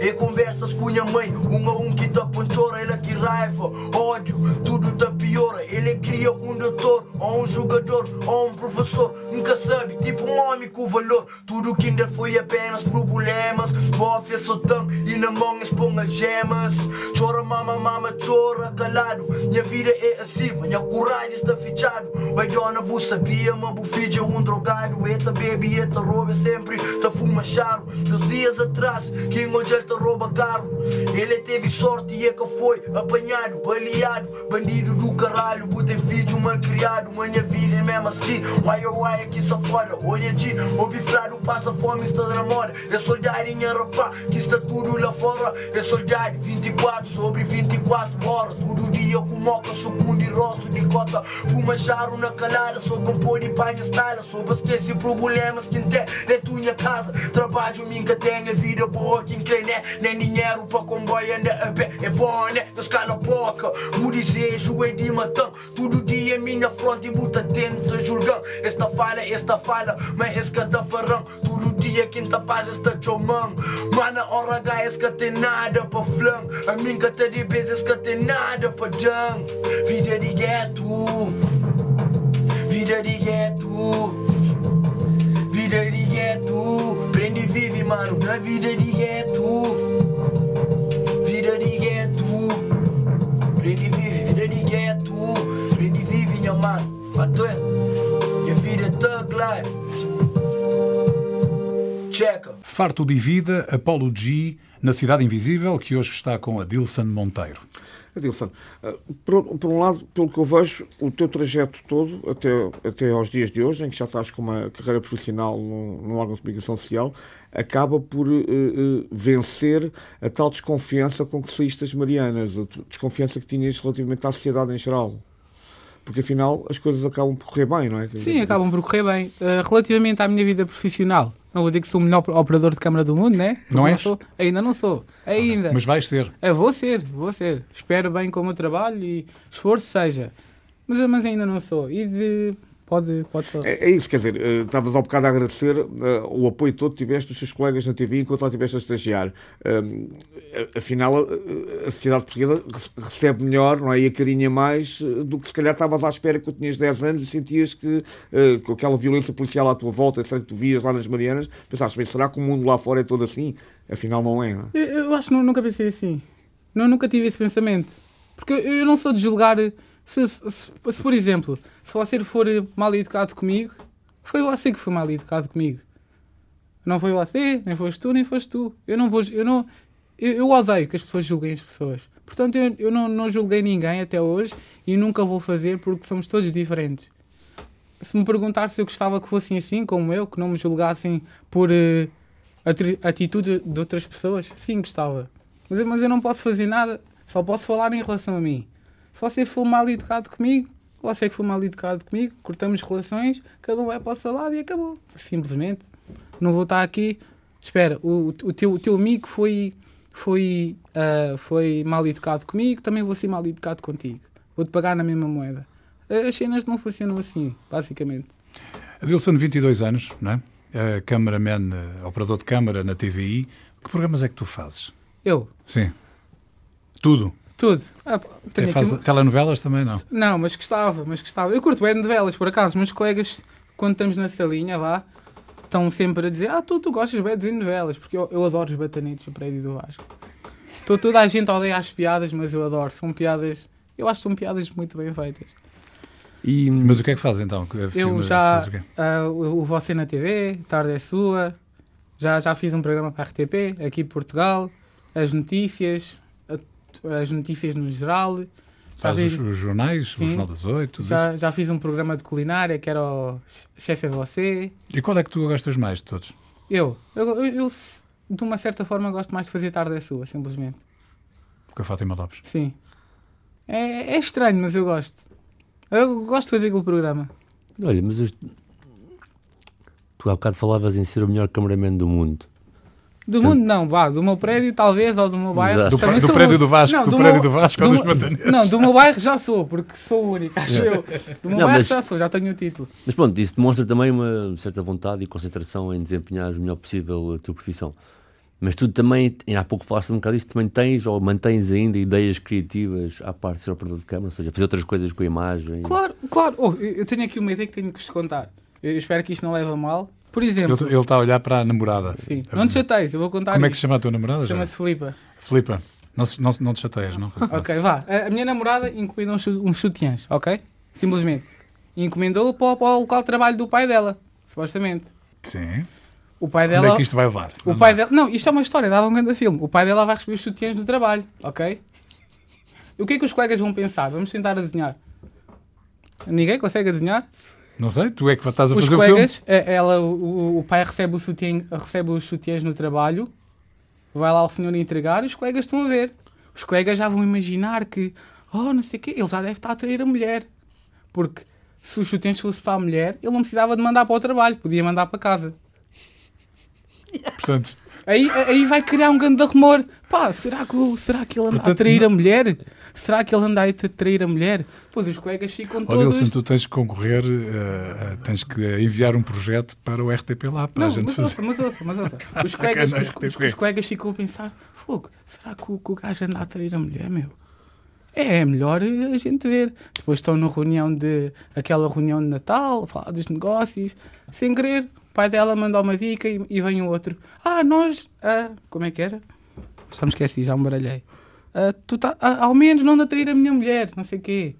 É conversas com minha mãe, um a um que tá panchora Ela que raiva, ódio, tudo tá piora Ele cria um doutor, ou um jogador, ou um professor. Nunca sabe, tipo um homem com valor. Tudo que ainda foi apenas problemas. Bofe é só tão e na mão expõe gemas. Chora mama, mama, chora calado. Minha vida é assim, minha coragem está fechado. Vai dona, bu sabia, mas bu é um drogado. Eta baby, eta rouba sempre, tá fuma charo Dos dias atrás, quem hoje ele tá rouba carro? Ele teve sorte e é que foi apanhado, baleado. Bandido do caralho, tem filho mal criado Vida é mesmo assim, uai oh uai aqui só fora. Olha de, o bifrado passa fome, está na moda. É soldado em rapá, que está tudo lá fora. É soldado 24 sobre 24 horas. Todo dia com moca, segundo e rosto de cota. Fuma charo na calada, sob um pôr de panha estala. Sob esquece problemas que tem dentro minha casa Trabalho, minha tenho vida boa, quem crê né? Nem dinheiro pra comboio, anda a pé, é bom né? Não escala a boca, o desejo é de matão. Todo dia minha fronte, buta tenta julgando Esta fala, esta fala, mas esse cada parão Todo dia quem tá paz está chomão Mana, hora H, esse que tem nada pra flan A mim que te de vezes que tem nada pra dan Vida de gueto Vida de gueto Vida de gueto Prende e vive, mano, na vida de gueto Farto de vida, Apolo G, na Cidade Invisível, que hoje está com a Dilson Monteiro. Adilson, eh, por, por um lado, pelo que eu vejo, o teu trajeto todo, até, até aos dias de hoje, em que já estás com uma carreira profissional no, no órgão de comunicação social, acaba por eh, eh, vencer a tal desconfiança com que saíste das Marianas, a desconfiança que tinhas relativamente à sociedade em geral. Porque afinal as coisas acabam por correr bem, não é? Sim, acabam por correr bem. Uh, relativamente à minha vida profissional, não vou dizer que sou o melhor operador de câmara do mundo, né? Porque Não? Sou. Ainda não sou. Ainda. Mas vais ser. É, vou ser, vou ser. Espero bem com o meu trabalho e esforço seja. Mas, mas ainda não sou. E de. Pode, pode falar. É, é isso, quer dizer, eh, estavas ao bocado a agradecer eh, o apoio todo que tiveste dos seus colegas na TV enquanto lá estiveste a estagiar. A- afinal, a, sociedade portuguesa re- recebe melhor, não é? E acarinha mais do que se calhar estavas à espera quando tinhas 10 anos e sentias que com aquela violência policial à tua volta, etc., que tu vias lá nas Marianas, pensaste, bem, será que o mundo lá fora é todo assim? Afinal, não é, não é? Eu, eu acho que nu- nunca pensei assim. Não, nunca tive esse pensamento. Porque eu, eu não sou de julgar. Se, se- se- se, por exemplo, se você for mal educado comigo, foi você que foi mal educado comigo. Não foi você, nem foste tu, nem foste tu. Eu não vou. Eu, não, eu, eu odeio que as pessoas julguem as pessoas. Portanto, eu, eu não, não julguei ninguém até hoje e nunca vou fazer porque somos todos diferentes. Se me perguntar se eu gostava que fossem assim, como eu, que não me julgassem por atri- atitude de outras pessoas, sim, gostava. Mas, mas eu não posso fazer nada, só posso falar em relação a mim. Se você for mal educado comigo, você que for mal educado comigo, cortamos relações, cada um vai para o seu lado e acabou. Simplesmente. Não vou estar aqui. Espera, o, o, teu, o teu amigo foi, foi, ah, foi mal educado comigo, também vou ser mal educado contigo. Vou-te pagar na mesma moeda. As cenas não funcionam assim, basicamente. Adilson, 22 anos, não é? Uh, cameraman, uh, operador de câmara na TVI. Que programas é que tu fazes? Eu, Sim. Tudo. Tudo. Ah, Até aqui faz uma- telenovelas também, não? Não, mas gostava, mas gostava. Eu curto bem de velas, por acaso. Meus colegas, quando estamos na salinha, vá, estão sempre a dizer: Ah, tu, tu gostas bem de novelas, porque eu, eu adoro os batanetes do prédio do Vasco. Tô, toda a gente odeia as piadas, mas eu adoro. São piadas. Eu acho que são piadas muito bem feitas. E, Mas o que é que faz então? Eu já. o, o Você na TV, Tarde é Sua. Já, já fiz um programa para a RTP, aqui em Portugal. As notícias. As notícias no geral. Já Faz os, fiz, os jornais, Sim. o Jornal das Oito, já, já fiz um programa de culinária que era o Chefe é Você. E qual é que tu gostas mais de todos? Eu, eu, eu, eu, de uma certa forma, gosto mais de fazer Tarde é Sua, simplesmente. Com a Fátima Lopes. Sim. É, é estranho, mas eu gosto. Eu gosto de fazer aquele programa. olha, mas eu- tu há bocado falavas em ser o melhor cameraman do mundo. Do mundo, não, vá. Do meu prédio, talvez, ou do meu bairro. Do, do sou prédio do Vasco, Não, do, do prédio meu- do Vasco do ou dos Montaneiros. Não, do meu bairro já sou, porque sou o único, acho eu. Do meu Não, bairro mas- já sou, já tenho o título. Mas pronto, isso demonstra também uma certa vontade e concentração em desempenhar o melhor possível a tua profissão. Mas tu também, há pouco falaste um bocado disso, também tens ou mantens ainda ideias criativas à parte de ser operador de câmara, ou seja, fazer outras coisas com a imagem. Claro, claro. Oh, eu eu tenho aqui uma ideia que tenho que vos contar. Eu espero que isto não leve a mal. Por exemplo, Ele ele está a olhar para a namorada. sim, não te dizer, chateies, eu vou contar Como é que se chama a tua namorada? Chama-se Filipa. Filipa. Não, não, não te chateias, não? Ok, vá. A minha namorada encomendou uns, sutiãs, ok? Simplesmente. Encomendou para, o- para o local de trabalho do pai dela, supostamente. Sim. O pai Onde dela. é que isto vai levar? O pai dela. Não, isto é uma história, dava um grande filme. O pai dela vai receber os sutiãs do trabalho, ok? O que é que os colegas vão pensar? Vamos tentar a desenhar. Ninguém consegue desenhar? Não sei, tu é que estás a Os fazer o colegas, eh, ela, o, o- pai recebe, o sutiã, recebe os sutiãs no trabalho, vai lá o senhor entregar e os colegas estão a ver. Os colegas já vão imaginar que, oh, não sei o quê, ele já deve estar a trair a mulher. Porque se os sutiãs fossem para a mulher, ele não precisava de mandar para o trabalho, podia mandar para casa. filme. Portanto, Aí, aí vai criar um grande rumor. Pá, será que, será que ele anda a Portanto, trair a mulher? Será que ele anda a trair a mulher? Pois os colegas ficam ó todos... Wilson, tu tens que concorrer, eh, tens que enviar um projeto para o RTP lá, para Não, a gente mas fazer. ouça, mas ouça, mas ouça. Os colegas, os, não, os- colegas ficam a pensar: fogo, será que o, que o gajo anda a trair a mulher, meu? É, é melhor a gente ver. Depois estão na reunião de. aquela reunião de Natal, a falar dos negócios, sem querer. O pai dela manda uma dica e, e vem o outro. Ah, nós. ah, como é que era? Já me esqueci, já me baralhei. Ah, tu tá, ah, ao menos não anda a trair a minha mulher, não sei o quê.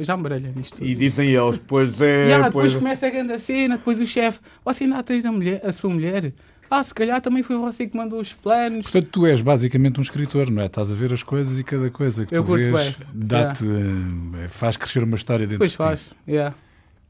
Já me baralhei nisto. tudo. E dizem eles, pois é. E ah, pois depois começa a grande cena, depois o chefe, você ainda a trair a, mulher, a sua mulher? Ah, se calhar também foi você que mandou os planos. Portanto, tu és basicamente um escritor, não é? Estás a ver as coisas e cada coisa que Eu tu vês bem. dá-te, eh, faz crescer uma história dentro Depois de ti. faz. Yeah.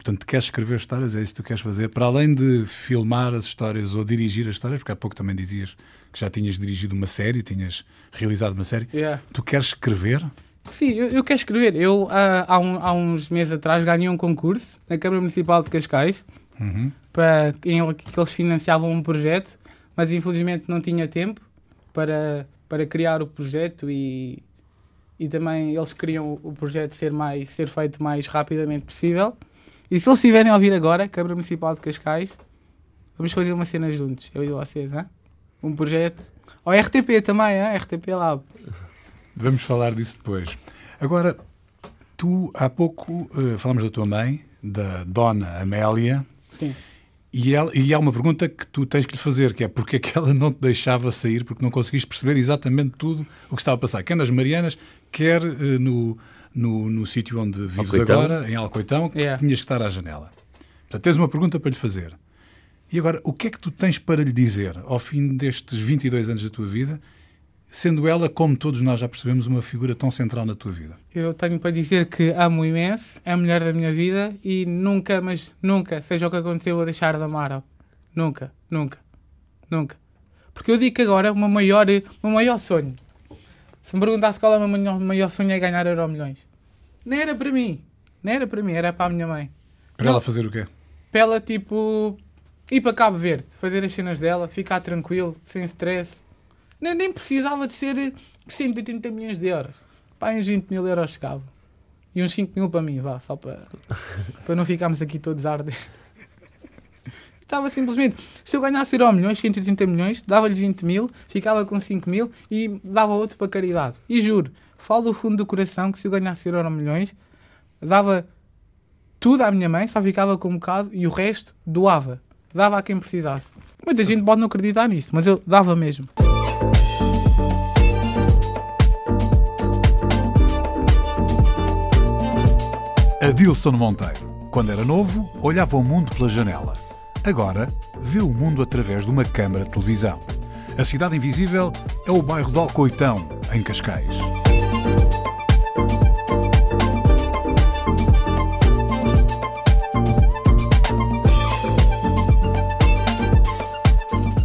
Portanto, queres escrever histórias, é isso que tu queres fazer. Para além de filmar as histórias ou dirigir as histórias, porque há pouco também dizias que já tinhas dirigido uma série, tinhas realizado uma série, Yeah. tu queres escrever? Sim, eu, eu quero escrever. Eu, ah, há, um- há uns meses atrás, ganhei um concurso na Câmara Municipal de Cascais Uhum. para, em que eles financiavam um projeto, mas infelizmente não tinha tempo para, para criar o projeto e, e também eles queriam o projeto ser, mais, ser feito mais rapidamente possível. E se eles estiverem a ouvir agora, Câmara Municipal de Cascais, vamos fazer uma cena juntos, eu e vocês, hein? um projeto. Ou RTP também, hein? RTP Lab. Vamos falar disso depois. Agora, tu há pouco eh, falamos da tua mãe, da Dona Amélia, Sim. e, ela, e há uma pergunta que tu tens que lhe fazer, que é porque é que ela não te deixava sair, porque não conseguiste perceber exatamente tudo o que estava a passar, quer nas Marianas, quer eh, no, no, no sítio onde vives Alcoitão. agora, em Alcoitão, que Yeah. tinhas que estar à janela. Portanto, tens uma pergunta para lhe fazer. E agora, o que é que tu tens para lhe dizer ao fim destes 22 anos da tua vida, sendo ela, como todos nós já percebemos, uma figura tão central na tua vida? Eu tenho para dizer que amo imenso, é a mulher da minha vida e nunca, mas nunca, seja o que acontecer, eu vou deixar de amar. Nunca, nunca, nunca. Porque eu digo que agora o meu maior, o meu maior sonho, se me perguntasse qual é o meu maior, sonho é ganhar euro milhões, não era para mim, não era para mim, era para a minha mãe. Para Não. ela fazer o quê? Para ela, tipo, ir para Cabo Verde, fazer as cenas dela, ficar tranquilo, sem stress. Nem, nem precisava de ser 180 milhões de euros. Pá, uns 20 mil euros chegava. E uns 5 mil para mim, vá, só para, para não ficarmos aqui todos a arder estava simplesmente. Se eu ganhasse euro milhões, 130 milhões, dava-lhe 20 mil, ficava com 5 mil e dava outro para caridade. E juro, falo do fundo do coração que se eu ganhasse euro milhões, dava tudo à minha mãe, só ficava com um bocado e o resto doava. Dava a quem precisasse. Muita gente pode não acreditar nisso, mas eu dava mesmo. Adilson Monteiro. Quando era novo, olhava o mundo pela janela Agora, vê o mundo através de uma câmara de televisão. A Cidade Invisível é o bairro de Alcoitão, em Cascais.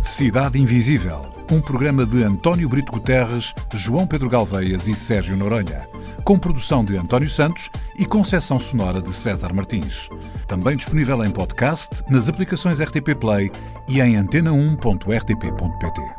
Cidade Invisível, um programa de António Brito Guterres, João Pedro Galveias e Sérgio Noronha, com produção de António Santos e concessão sonora de César Martins. Também disponível em podcast, nas aplicações RTP Play e em antena1.rtp.pt.